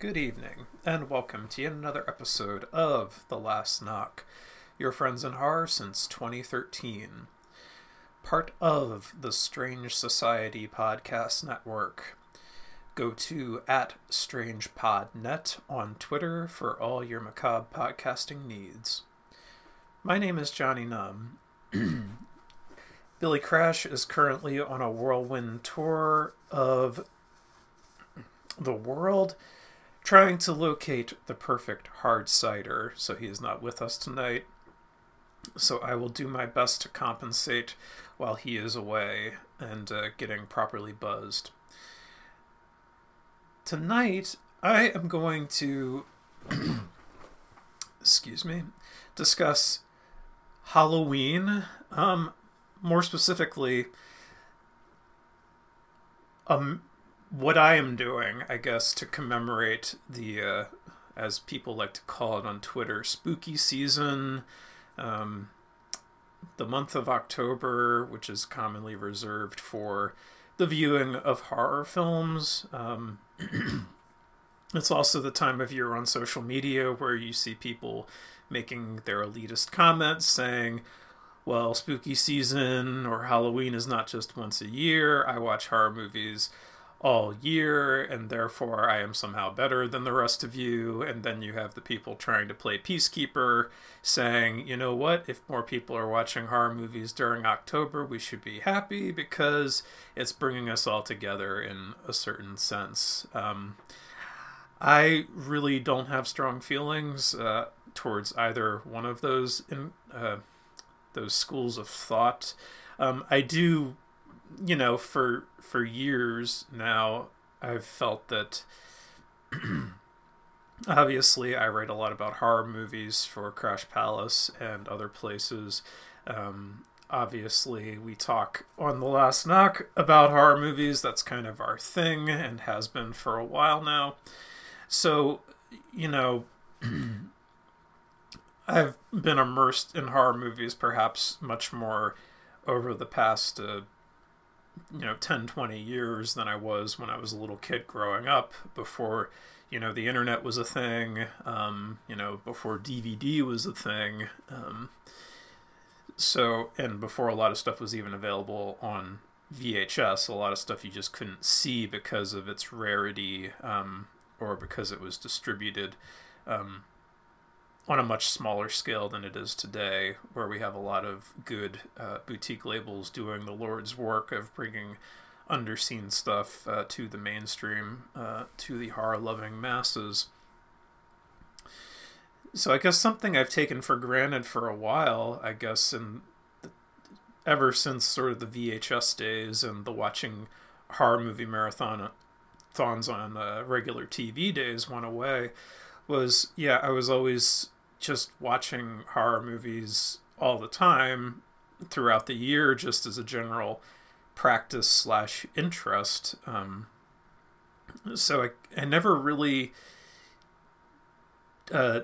Good evening, and welcome to yet another episode of The Last Knock, your friends in horror since 2013. Part of the Strange Society Podcast Network. Go to at StrangePodNet on Twitter for all your macabre podcasting needs. My name is Johnny Num. Billy Crash is currently on a whirlwind tour of the world trying to locate the perfect hard cider, so he is not with us tonight. So I will do my best to compensate while he is away and uh, getting properly buzzed. Tonight, I am going to, excuse me, discuss Halloween. Um, more specifically, um, what I am doing, I guess, to commemorate the, uh, as people like to call it on Twitter, spooky season, um, the month of October, which is commonly reserved for the viewing of horror films. Um, it's also the time of year on social media where you see people making their elitist comments saying, well, spooky season or Halloween is not just once a year. I watch horror movies all year, and therefore I am somehow better than the rest of you. And then you have the people trying to play peacekeeper saying, you know what, if more people are watching horror movies during October, we should be happy because it's bringing us all together in a certain sense. Um, I really don't have strong feelings uh, towards either one of those in, uh, those schools of thought. Um, I do you know, for for years now, I've felt that. obviously, I write a lot about horror movies for Crash Palace and other places. Um, obviously, we talk on the last knock about horror movies. That's kind of our thing and has been for a while now. So, you know. I've been immersed in horror movies perhaps much more over the past uh, you know 10 20 years than i was when i was a little kid growing up before you know the internet was a thing um, you know before dvd was a thing um, so and before a lot of stuff was even available on vhs a lot of stuff you just couldn't see because of its rarity um, or because it was distributed um, on a much smaller scale than it is today, where we have a lot of good uh, boutique labels doing the Lord's work of bringing underseen stuff uh, to the mainstream, uh, to the horror loving masses. So I guess something I've taken for granted for a while, I guess, and ever since sort of the VHS days and the watching horror movie marathon thons on uh, regular TV days went away, was yeah, I was always just watching horror movies all the time throughout the year, just as a general practice slash interest. Um, so I, I never really uh,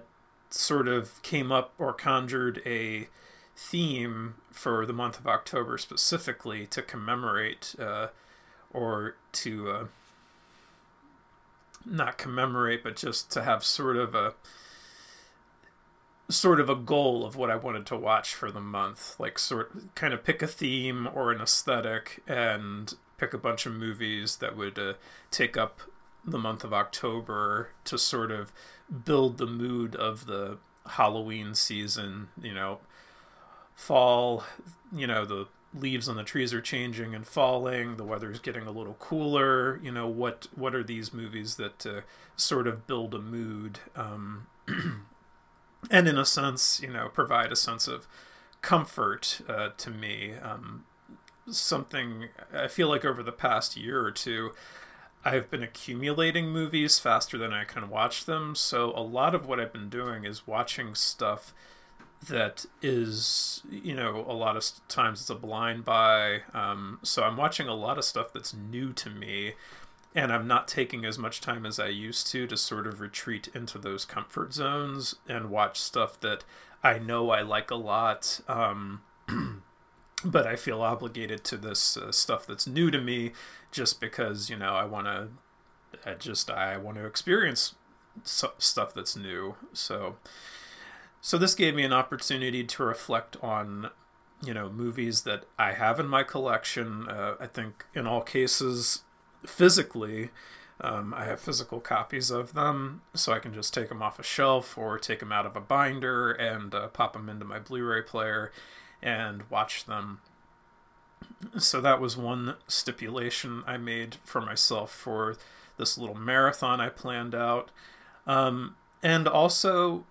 sort of came up or conjured a theme for the month of October specifically to commemorate uh, or to uh, not commemorate, but just to have sort of a sort of a goal of what I wanted to watch for the month. Like, sort kind of pick a theme or an aesthetic and pick a bunch of movies that would uh, take up the month of October to sort of build the mood of the Halloween season. You know, fall, you know, the leaves on the trees are changing and falling the weather's getting a little cooler you know what what are these movies that uh, sort of build a mood um, and in a sense, you know, provide a sense of comfort uh, to me. Um, something I feel like over the past year or two, I've been accumulating movies faster than I can watch them. So a lot of what I've been doing is watching stuff that is, you know, a lot of times it's a blind buy. Um, so I'm watching a lot of stuff that's new to me and I'm not taking as much time as I used to to sort of retreat into those comfort zones and watch stuff that I know I like a lot. Um, but I feel obligated to this uh, stuff that's new to me just because, you know, I want to I just I want to experience stuff that's new. So, so this gave me an opportunity to reflect on, you know, movies that I have in my collection. Uh, I think in all cases, physically, um, I have physical copies of them, so I can just take them off a shelf or take them out of a binder and uh, pop them into my Blu-ray player and watch them. So that was one stipulation I made for myself for this little marathon I planned out. Um, and also,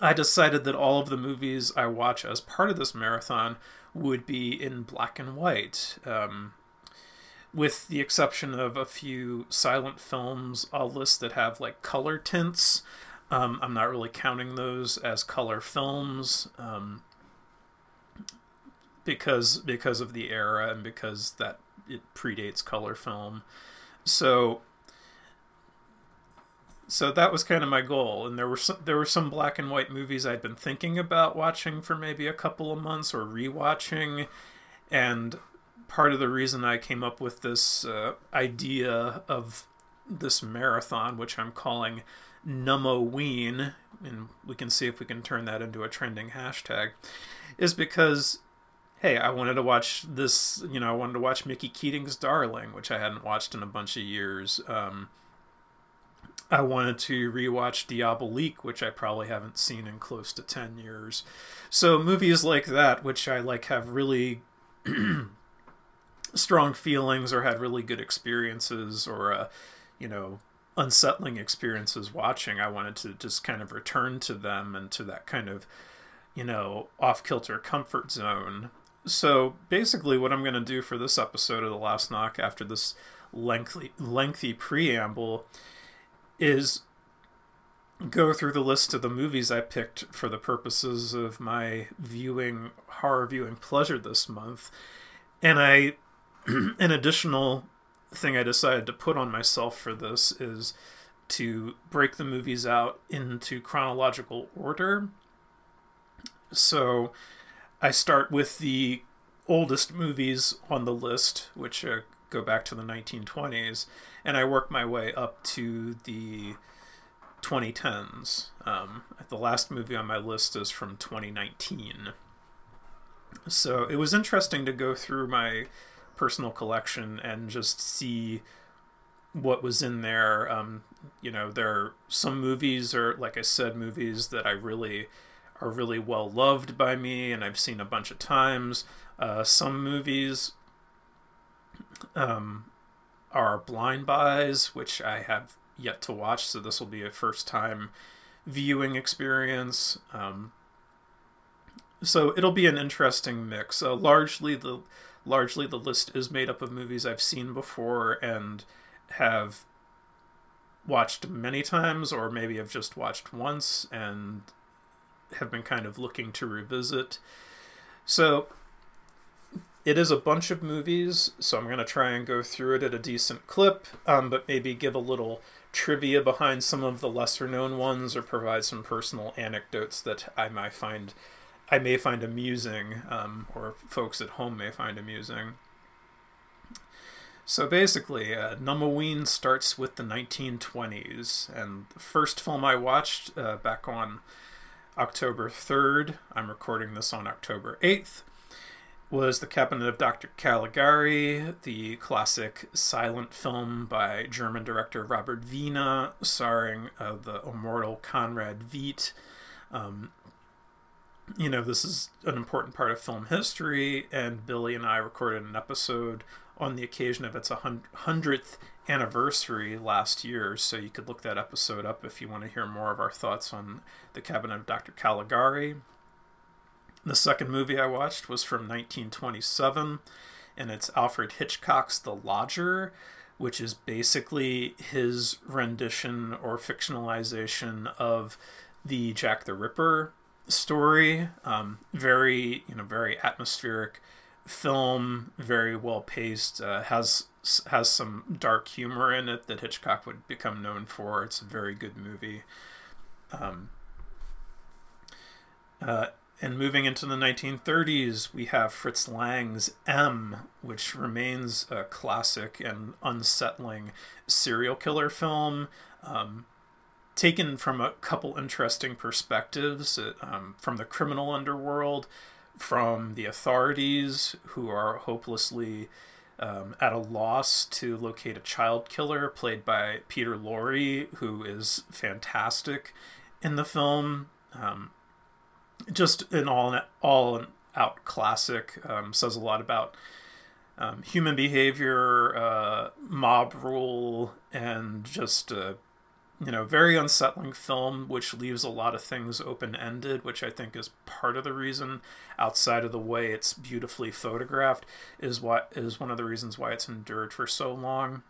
I decided that all of the movies I watch as part of this marathon would be in black and white. Um, with the exception of a few silent films, I'll list that have like color tints. Um, I'm not really counting those as color films um, because because of the era and because that it predates color film. So so that was kind of my goal and there were some, there were some black and white movies I'd been thinking about watching for maybe a couple of months or rewatching and part of the reason I came up with this uh, idea of this marathon which I'm calling Numboween and we can see if we can turn that into a trending hashtag is because hey, I wanted to watch this, you know, I wanted to watch Mickey Keating's Darling, which I hadn't watched in a bunch of years. Um, I wanted to rewatch Diabolique, which I probably haven't seen in close to 10 years. So movies like that, which I like have really strong feelings or had really good experiences or, uh, you know, unsettling experiences watching, I wanted to just kind of return to them and to that kind of, you know, off kilter comfort zone. So basically, what I'm going to do for this episode of The Last Knock after this lengthy, lengthy preamble is go through the list of the movies I picked for the purposes of my viewing horror viewing pleasure this month. And I an additional thing I decided to put on myself for this is to break the movies out into chronological order. So I start with the oldest movies on the list, which uh, go back to the 1920s, and I work my way up to the 2010s. Um, the last movie on my list is from 2019. So it was interesting to go through my personal collection and just see what was in there. Um, you know, there are some movies, or like I said, movies that I really are really well loved by me and I've seen a bunch of times. Uh, some movies um, are blind buys, which I have yet to watch, so this will be a first time viewing experience. Um, so it'll be an interesting mix. Uh, largely the largely the list is made up of movies I've seen before and have watched many times, or maybe have just watched once and have been kind of looking to revisit. So it is a bunch of movies, so I'm going to try and go through it at a decent clip, um, but maybe give a little trivia behind some of the lesser known ones or provide some personal anecdotes that I might find I may find amusing um, or folks at home may find amusing. So basically, uh, Numboween starts with the 1920s, and the first film I watched uh, back on October 3rd, I'm recording this on October 8th, was The Cabinet of Dr. Caligari, the classic silent film by German director Robert Wiene, starring uh, the immortal Conrad Veidt. Um, you know, this is an important part of film history, and Billy and I recorded an episode on the occasion of its 100th anniversary last year, so you could look that episode up if you want to hear more of our thoughts on The Cabinet of Dr. Caligari. The second movie I watched was from 1927, and it's Alfred Hitchcock's The Lodger, which is basically his rendition or fictionalization of the Jack the Ripper story. Um, very, you know, very atmospheric film, very well paced. Uh, has has some dark humor in it that Hitchcock would become known for. It's a very good movie. Um, uh, And moving into the 1930s, we have Fritz Lang's M, which remains a classic and unsettling serial killer film, um, taken from a couple interesting perspectives uh, um, from the criminal underworld, from the authorities who are hopelessly um, at a loss to locate a child killer, played by Peter Lorre, who is fantastic in the film. Um, just an all all out classic. Um, says a lot about um, human behavior, uh, mob rule, and just uh, you know very unsettling film, which leaves a lot of things open ended, which I think is part of the reason. Outside of the way it's beautifully photographed, is what is one of the reasons why it's endured for so long.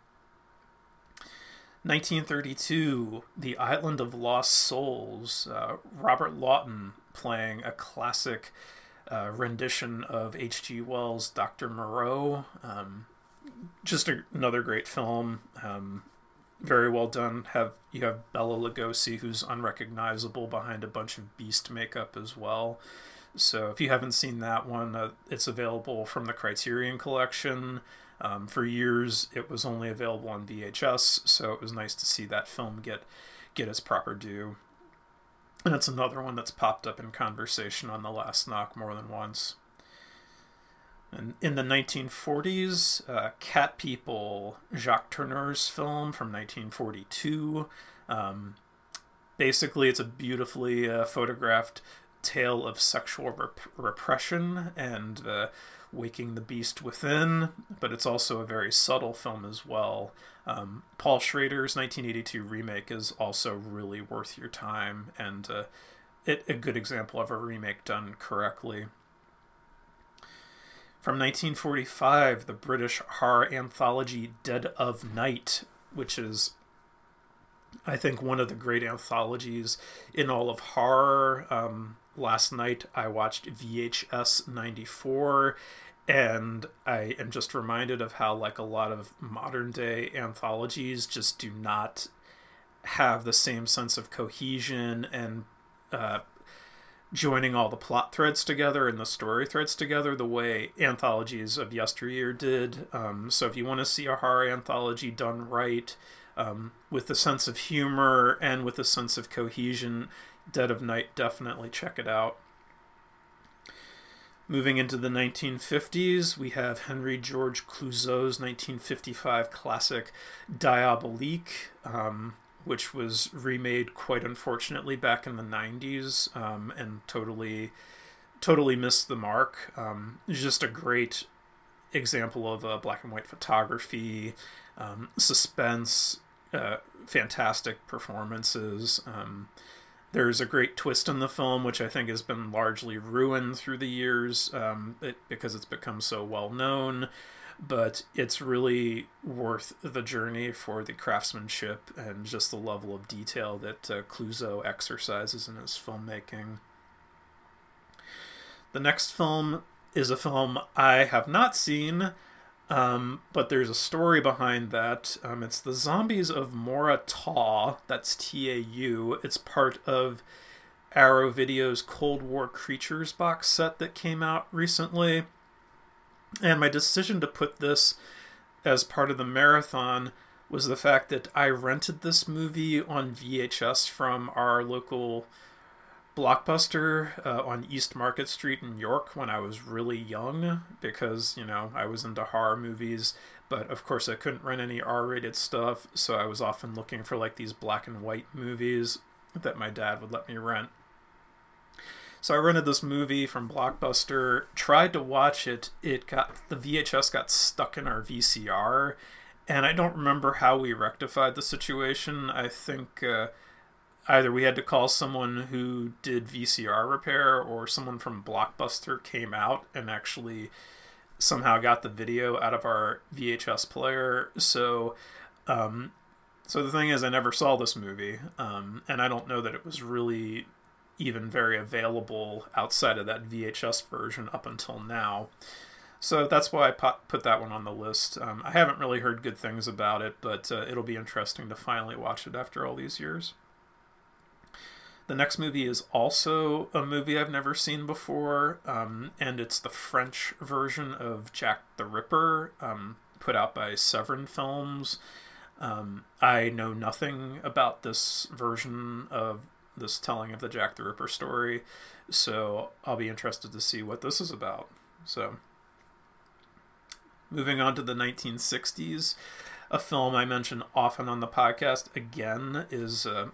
1932, The Island of Lost Souls. Uh, Robert Laughton playing a classic uh, rendition of H.G. Wells' Dr. Moreau. Um, just a, another great film. Um, very well done. Have you have Bela Lugosi, who's unrecognizable behind a bunch of beast makeup as well. So if you haven't seen that one, uh, it's available from the Criterion Collection. Um, for years, it was only available on VHS, so it was nice to see that film get get its proper due. And it's another one that's popped up in conversation on the last knock more than once. And in the 1940s, uh, Cat People, Jacques Tourneur's film from 1942. Um, basically, it's a beautifully uh, photographed tale of sexual rep- repression and uh, waking the beast within, but it's also a very subtle film as well. Um, Paul Schrader's 1982 remake is also really worth your time and uh, it, a good example of a remake done correctly. From 1945, the British horror anthology Dead of Night, which is, I think, one of the great anthologies in all of horror. Um, last night I watched VHS 94 and I am just reminded of how like a lot of modern day anthologies just do not have the same sense of cohesion and uh, joining all the plot threads together and the story threads together the way anthologies of yesteryear did. Um, so if you want to see a horror anthology done right, um, with a sense of humor and with a sense of cohesion, Dead of Night, definitely check it out. Moving into the 1950s, we have Henry George Clouzot's 1955 classic Diabolique, um, which was remade quite unfortunately back in the 90s um, and totally, totally missed the mark. Um, just a great example of uh, black and white photography, um, suspense, uh, fantastic performances. Um, there's a great twist in the film, which I think has been largely ruined through the years um, it, because it's become so well known. But it's really worth the journey for the craftsmanship and just the level of detail that uh, Clouzot exercises in his filmmaking. The next film is a film I have not seen, um, but there's a story behind that. Um, it's the Zombies of Mora Tau. That's T A U. It's part of Arrow Video's Cold War Creatures box set that came out recently. And my decision to put this as part of the marathon was the fact that I rented this movie on VHS from our local Blockbuster uh, on East Market Street in York when I was really young because, you know, I was into horror movies, but of course I couldn't rent any R rated stuff, so I was often looking for like these black and white movies that my dad would let me rent. So I rented this movie from Blockbuster, tried to watch it, it got the VHS got stuck in our VCR, and I don't remember how we rectified the situation. I think uh, either we had to call someone who did VCR repair or someone from Blockbuster came out and actually somehow got the video out of our VHS player. So, um, so the thing is, I never saw this movie, um, and I don't know that it was really even very available outside of that VHS version up until now. So that's why I put that one on the list. Um, I haven't really heard good things about it, but uh, it'll be interesting to finally watch it after all these years. The next movie is also a movie I've never seen before, um, and it's the French version of Jack the Ripper, um, put out by Severin Films. Um, I know nothing about this version of this telling of the Jack the Ripper story, so I'll be interested to see what this is about. So, moving on to the 1960s, a film I mention often on the podcast again is uh,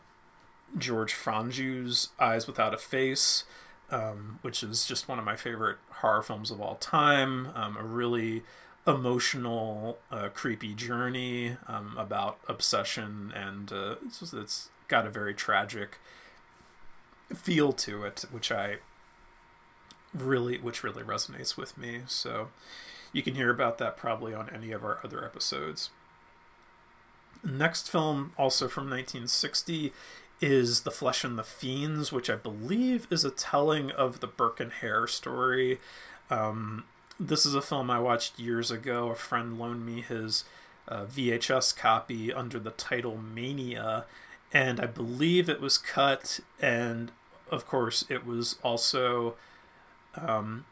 George Franju's Eyes Without a Face, um, which is just one of my favorite horror films of all time. Um, a really emotional, uh, creepy journey um, about obsession, and uh, it's, it's got a very tragic feel to it, which I really, which really resonates with me. So you can hear about that probably on any of our other episodes. Next film, also from 1960, is The Flesh and the Fiends, which I believe is a telling of the Burke and Hare story. Um, this is a film I watched years ago. A friend loaned me his uh, VHS copy under the title Mania, and I believe it was cut, and of course, it was also um,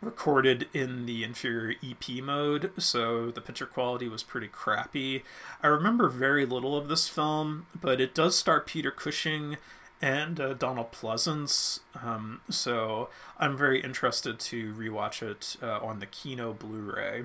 recorded in the inferior EP mode, so the picture quality was pretty crappy. I remember very little of this film, but it does star Peter Cushing and uh, Donald Pleasence, um, so I'm very interested to rewatch it uh, on the Kino Blu ray.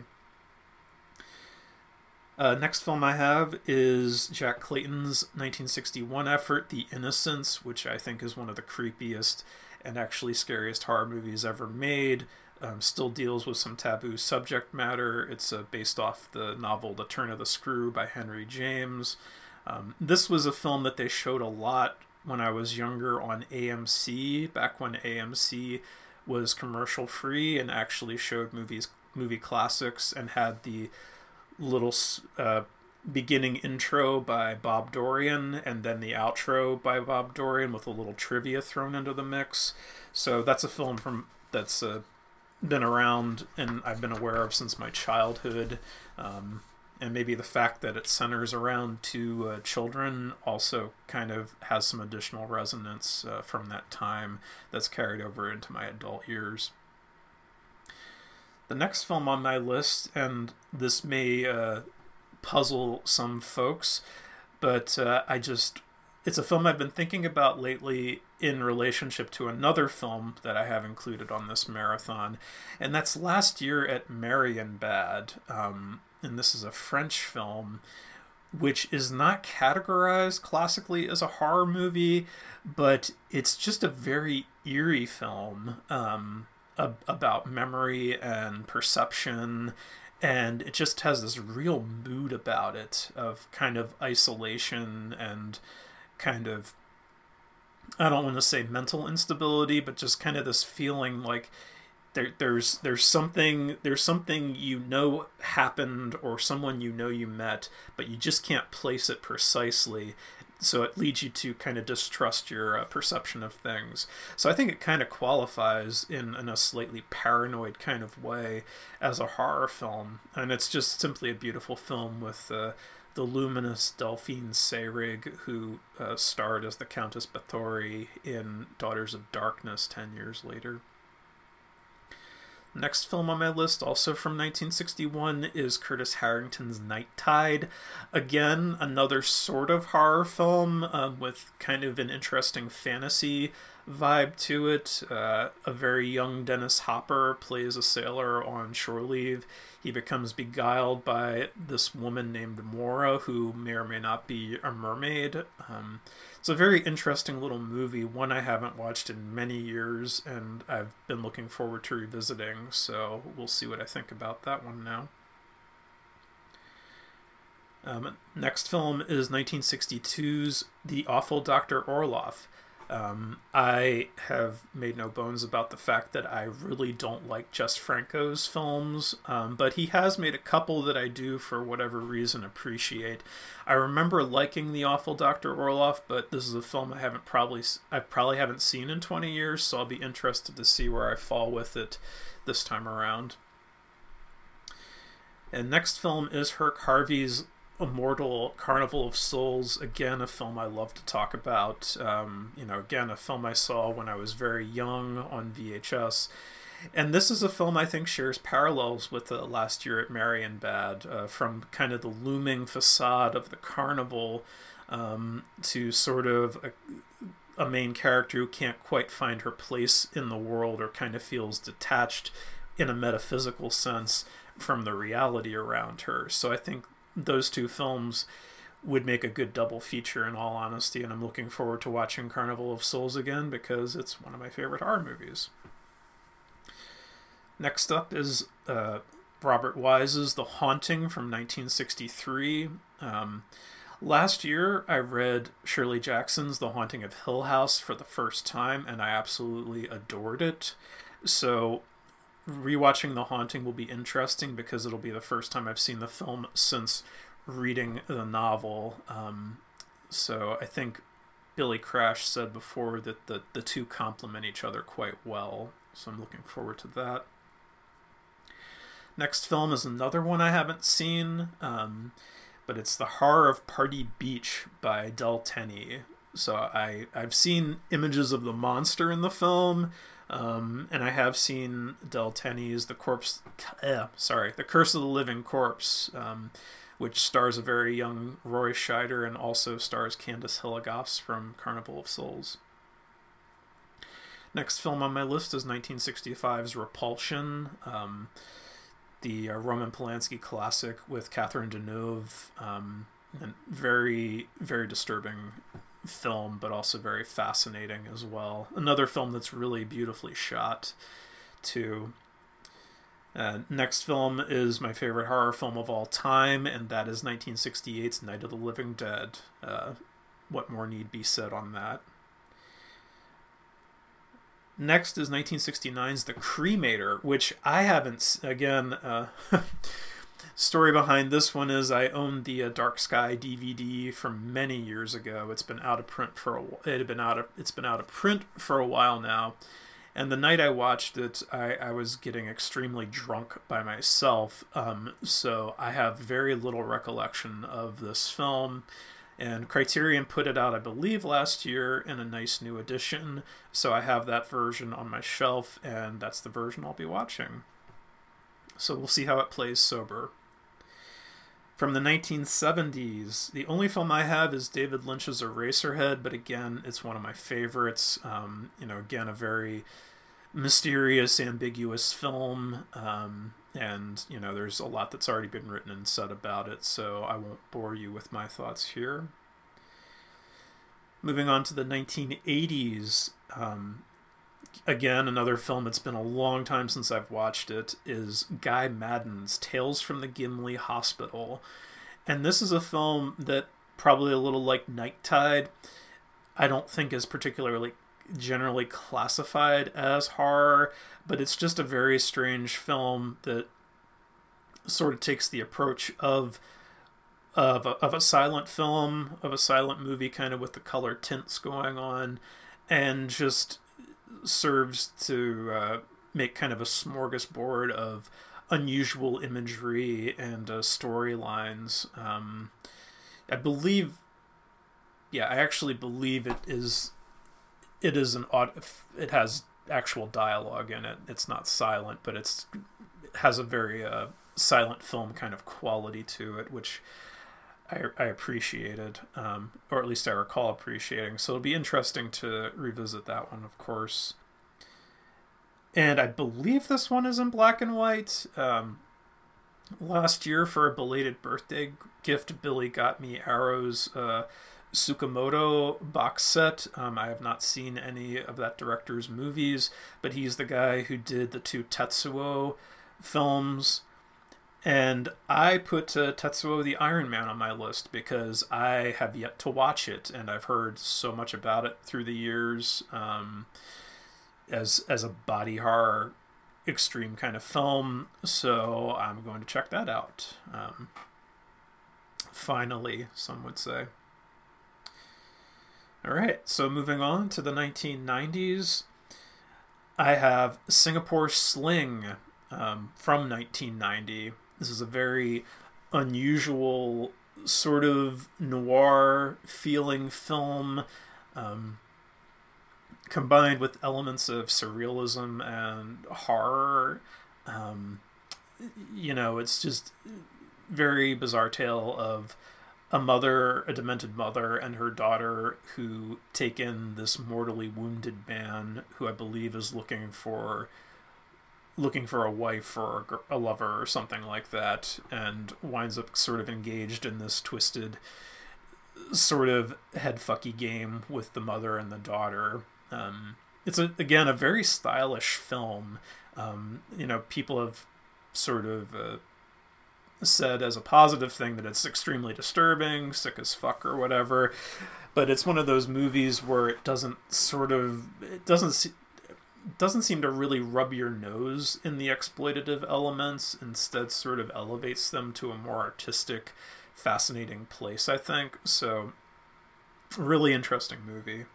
Uh, next film I have is Jack Clayton's 1961 effort, The Innocents, which I think is one of the creepiest and actually scariest horror movies ever made um, still deals with some taboo subject matter. It's uh, based off the novel The Turn of the Screw by Henry James. Um, this was a film that they showed a lot when I was younger on AMC, back when AMC was commercial free and actually showed movies, movie classics, and had the little uh, beginning intro by Bob Dorian and then the outro by Bob Dorian with a little trivia thrown into the mix. So that's a film from that's uh, been around and I've been aware of since my childhood. Um, and maybe the fact that it centers around two uh, children also kind of has some additional resonance uh, from that time that's carried over into my adult years. The next film on my list, and this may uh, puzzle some folks, but uh, I just it's a film I've been thinking about lately in relationship to another film that I have included on this marathon, and that's last year at Marienbad. Um, and this is a French film which is not categorized classically as a horror movie, but it's just a very eerie film um, ab- about memory and perception. And it just has this real mood about it of kind of isolation and kind of I don't want to say mental instability, but just kind of this feeling like there, there's there's something there's something you know happened or someone you know you met, but you just can't place it precisely. So it leads you to kind of distrust your uh, perception of things. So I think it kind of qualifies in, in a slightly paranoid kind of way as a horror film, and it's just simply a beautiful film with. Uh, the luminous Delphine Seyrig, who uh, starred as the Countess Bathory in Daughters of Darkness 10 years later. Next film on my list, also from 1961, is Curtis Harrington's Night Tide. Again, another sort of horror film um, with kind of an interesting fantasy vibe to it. Uh, a very young Dennis Hopper plays a sailor on shore leave. He becomes beguiled by this woman named Mora, who may or may not be a mermaid. Um, it's a very interesting little movie, one I haven't watched in many years, and I've been looking forward to revisiting, so we'll see what I think about that one now. Um, next film is 1962's The Awful Dr. Orloff. Um, I have made no bones about the fact that I really don't like Jess Franco's films, um, but he has made a couple that I do, for whatever reason, appreciate. I remember liking The Awful Dr. Orloff, but this is a film I haven't probably I probably haven't seen in 20 years, so I'll be interested to see where I fall with it this time around. And next film is Herk Harvey's Immortal Carnival of Souls, again, a film I love to talk about. Um, you know, again, a film I saw when I was very young on VHS. And this is a film I think shares parallels with the Last Year at Marienbad, uh, from kind of the looming facade of the carnival um, to sort of a, a main character who can't quite find her place in the world or kind of feels detached in a metaphysical sense from the reality around her. So I think those two films would make a good double feature in all honesty and I'm looking forward to watching Carnival of Souls again because it's one of my favorite horror movies. Next up is uh, Robert Wise's The Haunting from 1963. Um, last year, I read Shirley Jackson's The Haunting of Hill House for the first time, and I absolutely adored it. So, rewatching The Haunting will be interesting because it'll be the first time I've seen the film since reading the novel. Um, so, I think Billy Crash said before that the, the two complement each other quite well. So, I'm looking forward to that. Next film is another one I haven't seen, um, but it's The Horror of Party Beach by Del Tenney. So I I've seen images of the monster in the film, um, and I have seen Del Tenney's The Corpse. Eh, sorry, The Curse of the Living Corpse, um, which stars a very young Roy Scheider and also stars Candace Hilligoss from Carnival of Souls. Next film on my list is 1965's Repulsion. Um, the uh, Roman Polanski classic with Catherine Deneuve. Um, and very, very disturbing film, but also very fascinating as well. Another film that's really beautifully shot, too. Uh, next film is my favorite horror film of all time, and that is 1968's Night of the Living Dead. Uh, what more need be said on that? Next is 1969's The Cremator, which I haven't, again, uh, story behind this one is I owned the uh, Dark Sky DVD from many years ago. It's been out of print for a it had been out of it's been out of print for a while now. And the night I watched it, I, I was getting extremely drunk by myself. Um, so I have very little recollection of this film. And Criterion put it out, I believe, last year in a nice new edition. So I have that version on my shelf, and that's the version I'll be watching. So we'll see how it plays sober. From the 1970s, the only film I have is David Lynch's Eraserhead, but again, it's one of my favorites. Um, you know, again, a very mysterious, ambiguous film. Um, and you know there's a lot that's already been written and said about it so i won't bore you with my thoughts here moving on to the 1980s um, again another film. That's been a long time since i've watched it is guy maddin's tales from the gimli hospital. And this is a film that probably a little like night tide i don't think is particularly generally classified as horror, but it's just a very strange film that sort of takes the approach of of a, of a silent film, of a silent movie, kind of with the color tints going on, and just serves to uh, make kind of a smorgasbord of unusual imagery and uh, storylines. Um, I believe, yeah, I actually believe it is it is an odd. It has actual dialogue in it. It's not silent, but it's it has a very uh, silent film kind of quality to it, which I, I appreciated, um, or at least I recall appreciating. So it'll be interesting to revisit that one, of course. And I believe this one is in black and white. Um, last year, for a belated birthday gift, Billy got me Arrow's uh, box set. Um, I have not seen any of that director's movies, but he's the guy who did the two Tetsuo films. And I put uh, Tetsuo the Iron Man on my list because I have yet to watch it, and I've heard so much about it through the years um, as as a body horror extreme kind of film. So I'm going to check that out. Um, finally, some would say. All right, so moving on to the 1990s, I have Singapore Sling um, from 1990. This is a very unusual sort of noir feeling film. Um, combined with elements of surrealism and horror. Um, you know, it's just very bizarre tale of a mother, a demented mother, and her daughter who take in this mortally wounded man who I believe is looking for looking for a wife or a lover or something like that, and winds up sort of engaged in this twisted sort of head fucky game with the mother and the daughter. Um, it's a, again a very stylish film. Um, you know, people have sort of uh, said as a positive thing that it's extremely disturbing, sick as fuck or whatever. But it's one of those movies where it doesn't sort of it doesn't doesn't seem to really rub your nose in the exploitative elements. Instead, sort of elevates them to a more artistic, fascinating place. I think so. Really interesting movie.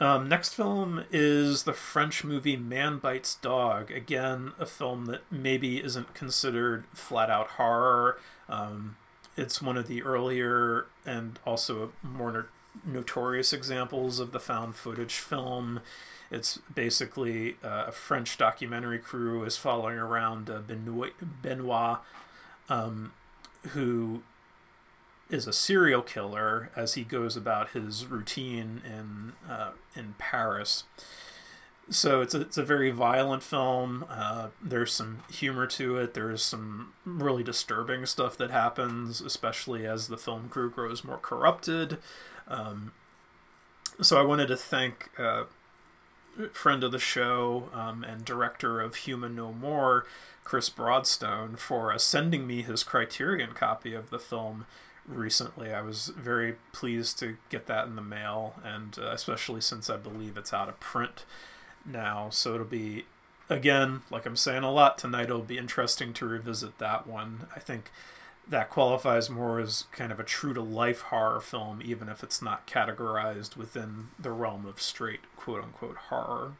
Um, next film is the French movie Man Bites Dog. Again, a film that maybe isn't considered flat out horror. Um, it's one of the earlier and also more no- notorious examples of the found footage film. It's basically uh, a French documentary crew is following around uh, Benoit, Benoit um, who is a serial killer as he goes about his routine in uh, in Paris. So it's a, it's a very violent film. Uh, there's some humor to it. There's some really disturbing stuff that happens, especially as the film crew grows more corrupted. Um, so I wanted to thank uh, friend of the show um, and director of Human No More, Chris Broadstone, for uh, sending me his Criterion copy of the film recently. I was very pleased to get that in the mail, and uh, especially since I believe it's out of print now. So it'll be, again, like I'm saying a lot tonight, it'll be interesting to revisit that one. I think that qualifies more as kind of a true to life horror film, even if it's not categorized within the realm of straight quote unquote horror.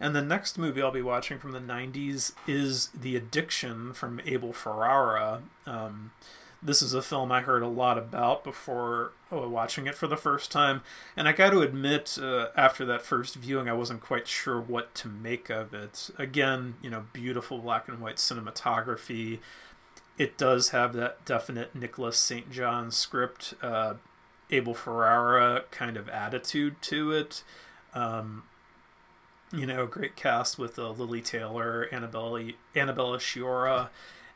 And the next movie I'll be watching from the 90s is The Addiction from Abel Ferrara. Um, this is a film I heard a lot about before oh, watching it for the first time. And I got to admit, uh, after that first viewing, I wasn't quite sure what to make of it. Again, you know, beautiful black and white cinematography. It does have that definite Nicholas St. John script, uh, Abel Ferrara kind of attitude to it. Um, you know, great cast with uh, Lili Taylor, Annabella, Annabella Sciorra,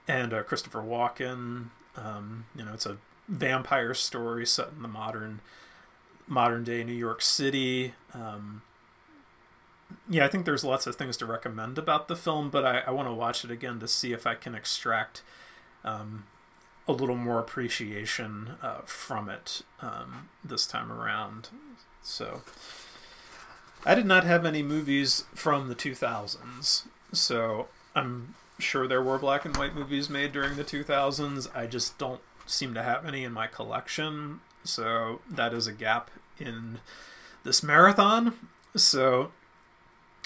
and uh, Christopher Walken. Um, you know, it's a vampire story set in the modern modern day New York City. Um, yeah, I think there's lots of things to recommend about the film, but I, I want to watch it again to see if I can extract um, a little more appreciation uh, from it um, this time around. So. I did not have any movies from the 2000s, so I'm sure there were black and white movies made during the 2000s. I just don't seem to have any in my collection, so that is a gap in this marathon. So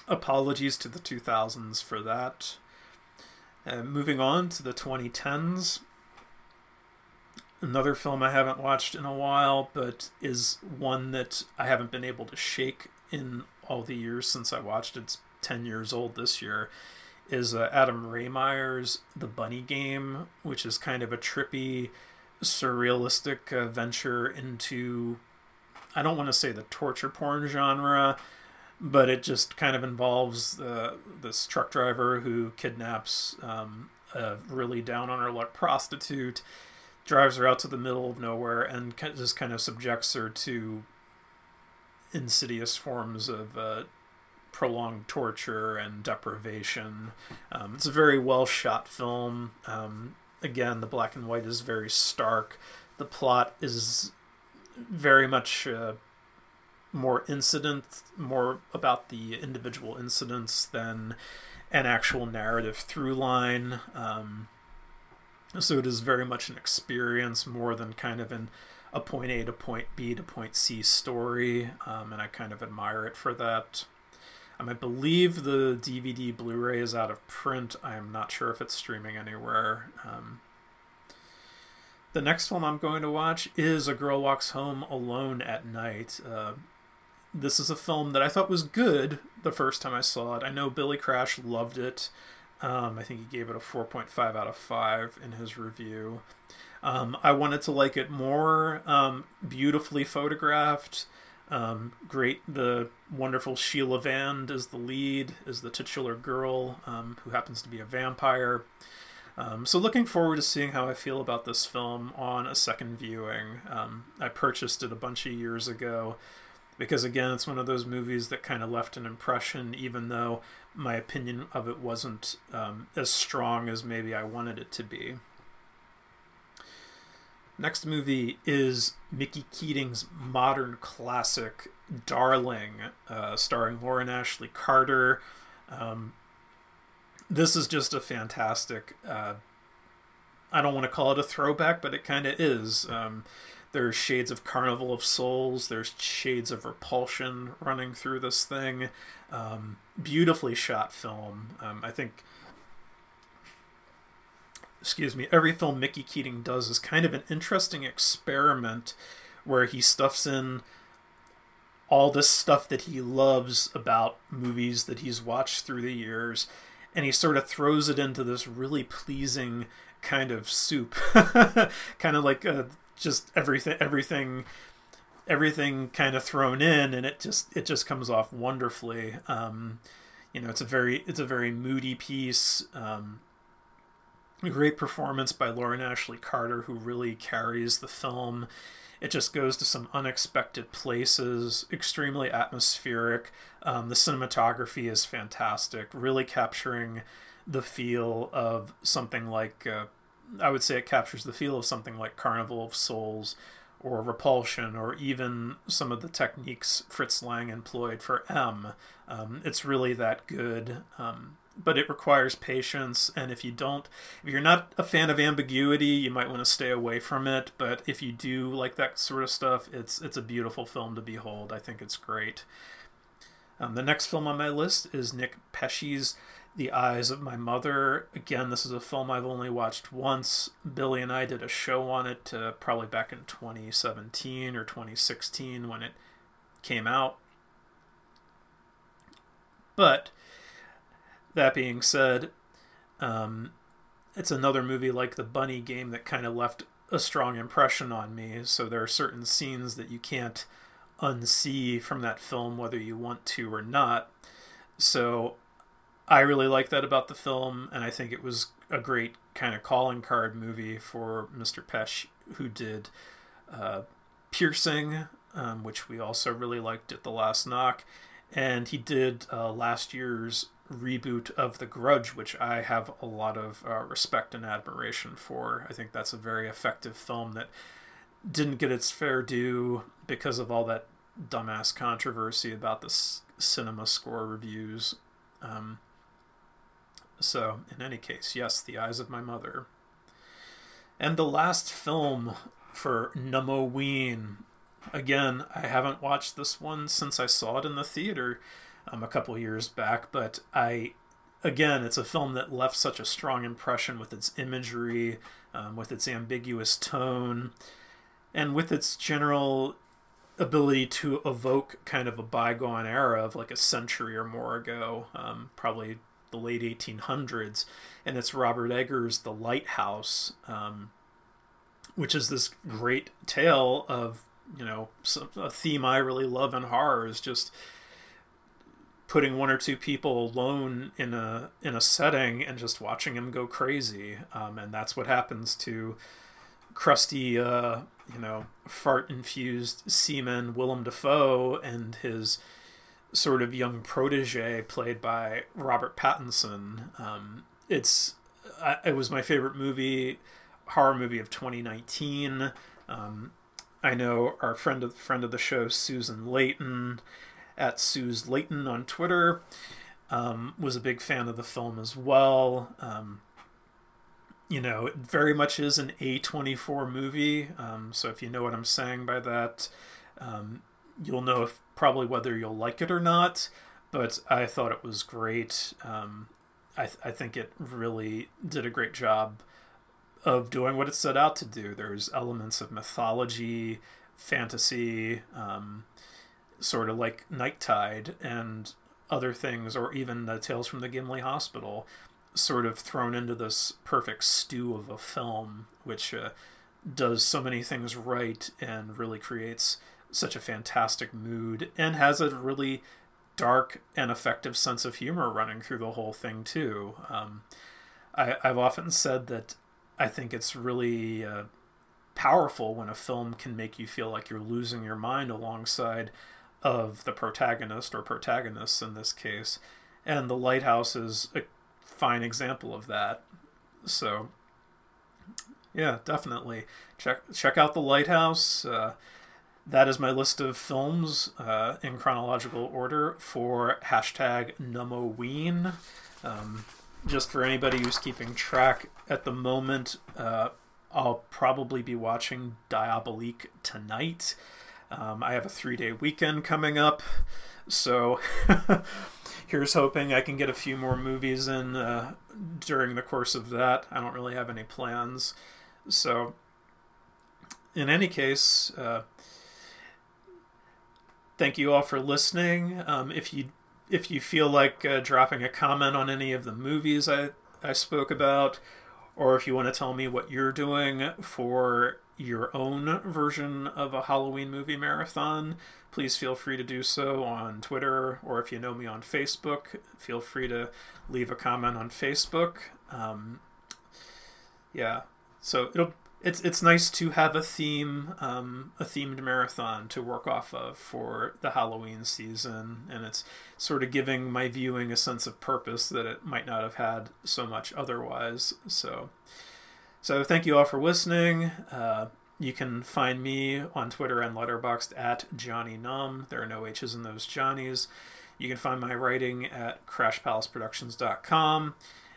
apologies to the 2000s for that. Uh, moving on to the 2010s. Another film I haven't watched in a while, but is one that I haven't been able to shake in all the years since I watched it. It's 10 years old this year. Is uh, Adam Rehmeier's The Bunny Game, which is kind of a trippy, surrealistic uh, venture into, I don't want to say the torture porn genre, but it just kind of involves uh, this truck driver who kidnaps um, a really down on her luck prostitute, drives her out to the middle of nowhere, and just kind of subjects her to insidious forms of uh, prolonged torture and deprivation. Um, it's a very well shot film. Um, again, the black and white is very stark. The plot is very much uh, more incident, more about the individual incidents than an actual narrative through line. Um, so it is very much an experience more than kind of an a point A to point B to point C story, um, and I kind of admire it for that. Um, I believe the DVD Blu ray is out of print. I am not sure if it's streaming anywhere. Um, the next film I'm going to watch is A Girl Walks Home Alone at Night. Uh, this is a film that I thought was good the first time I saw it. I know Billy Crash loved it. Um, I think he gave it a 4.5 out of 5 in his review. Um, I wanted to like it more. Um, beautifully photographed. Um, great. The wonderful Sheila Vand is the lead, is the titular girl um, who happens to be a vampire. Um, so looking forward to seeing how I feel about this film on a second viewing. Um, I purchased it a bunch of years ago because again, it's one of those movies that kind of left an impression, even though my opinion of it wasn't um, as strong as maybe I wanted it to be. Next movie is Mickey Keating's modern classic Darling, uh, starring Lauren Ashley Carter. Um, this is just a fantastic. Uh, I don't want to call it a throwback, but it kind of is. Um, there's shades of Carnival of Souls. There's shades of Repulsion running through this thing. Um, beautifully shot film. Um, I think excuse me, every film Mickey Keating does is kind of an interesting experiment where he stuffs in all this stuff that he loves about movies that he's watched through the years and he sort of throws it into this really pleasing kind of soup. Kind of like uh, just everything everything everything kind of thrown in and it just it just comes off wonderfully. Um, you know it's a very it's a very moody piece. Um, great performance by Lauren Ashley Carter, who really carries the film. It just goes to some unexpected places, extremely atmospheric. Um, the cinematography is fantastic, really capturing the feel of something like, uh, I would say it captures the feel of something like Carnival of Souls or Repulsion, or even some of the techniques Fritz Lang employed for M. Um, it's really that good. Um, but it requires patience and if you don't if you're not a fan of ambiguity you might want to stay away from it but if you do like that sort of stuff it's it's a beautiful film to behold. I think it's great. Um, the next film on my list is nick Pesce's the eyes of my mother. Again this is a film i've only watched once. Billy and i did a show on it uh, probably back in 2017 or 2016 when it came out. But that being said, um, it's another movie like the Bunny game that kind of left a strong impression on me. So there are certain scenes that you can't unsee from that film, whether you want to or not. So I really like that about the film, and I think it was a great kind of calling card movie for Mr. Pesh, who did uh, Piercing, um, which we also really liked at the last knock, and he did uh, last year's reboot of The Grudge, which I have a lot of uh, respect and admiration for. I think that's a very effective film that didn't get its fair due because of all that dumbass controversy about the s- cinema score reviews. Um, so, in any case, yes, The Eyes of My Mother. And the last film for Numboween. Again, I haven't watched this one since I saw it in the theater um, a couple years back, but I again, it's a film that left such a strong impression with its imagery, um, with its ambiguous tone, and with its general ability to evoke kind of a bygone era of like a century or more ago, um, probably the late 1800s. And it's Robert Eggers' The Lighthouse, um, which is this great tale of, you know, a theme I really love in horror is just putting one or two people alone in a in a setting and just watching them go crazy. Um, and that's what happens to crusty, uh, you know, fart infused seaman Willem Dafoe and his sort of young protege played by Robert Pattinson. Um, it's it was my favorite movie, horror movie of 2019. Um, I know our friend of friend of the show, Susan Layton, at Suze Layton on Twitter. Um, was a big fan of the film as well. Um, you know, it very much is an A24 movie. Um, so if you know what I'm saying by that, um, you'll know if probably whether you'll like it or not. but I thought it was great. Um, I, th- I think it really did a great job of doing what it set out to do. There's elements of mythology, fantasy, um, sort of like Night Tide and other things, or even the Tales from the Gimli Hospital, sort of thrown into this perfect stew of a film, which uh, does so many things right and really creates such a fantastic mood and has a really dark and effective sense of humor running through the whole thing too. Um, I, have often said that I think it's really uh, powerful when a film can make you feel like you're losing your mind alongside of the protagonist or protagonists in this case, and The Lighthouse is a fine example of that. So, yeah, definitely check check out The Lighthouse. Uh, that is my list of films uh, in chronological order for hashtag Numboween. Um, just for anybody who's keeping track at the moment, uh, I'll probably be watching Diabolique tonight. Um, I have a three day weekend coming up, so here's hoping I can get a few more movies in uh, during the course of that. I don't really have any plans. So, in any case, uh, thank you all for listening. Um, if you if you feel like uh, dropping a comment on any of the movies I, I spoke about, or if you want to tell me what you're doing for your own version of a Halloween movie marathon, please feel free to do so on Twitter, or if you know me on Facebook, feel free to leave a comment on Facebook. Um, yeah, so it'll it's it's nice to have a theme, um, a themed marathon to work off of for the Halloween season, and it's sort of giving my viewing a sense of purpose that it might not have had so much otherwise. So, so thank you all for listening. Uh, you can find me on Twitter and Letterboxd at Johnny Numb. There are no H's in those Johnnies. You can find my writing at CrashPalaceProductions.com.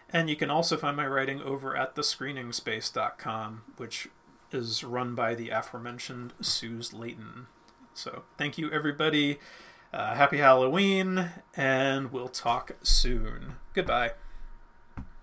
And you can also find my writing over at thescreeningspace.com, which is run by the aforementioned Suze Layton. So thank you, everybody. Uh, happy Halloween, and we'll talk soon. Goodbye.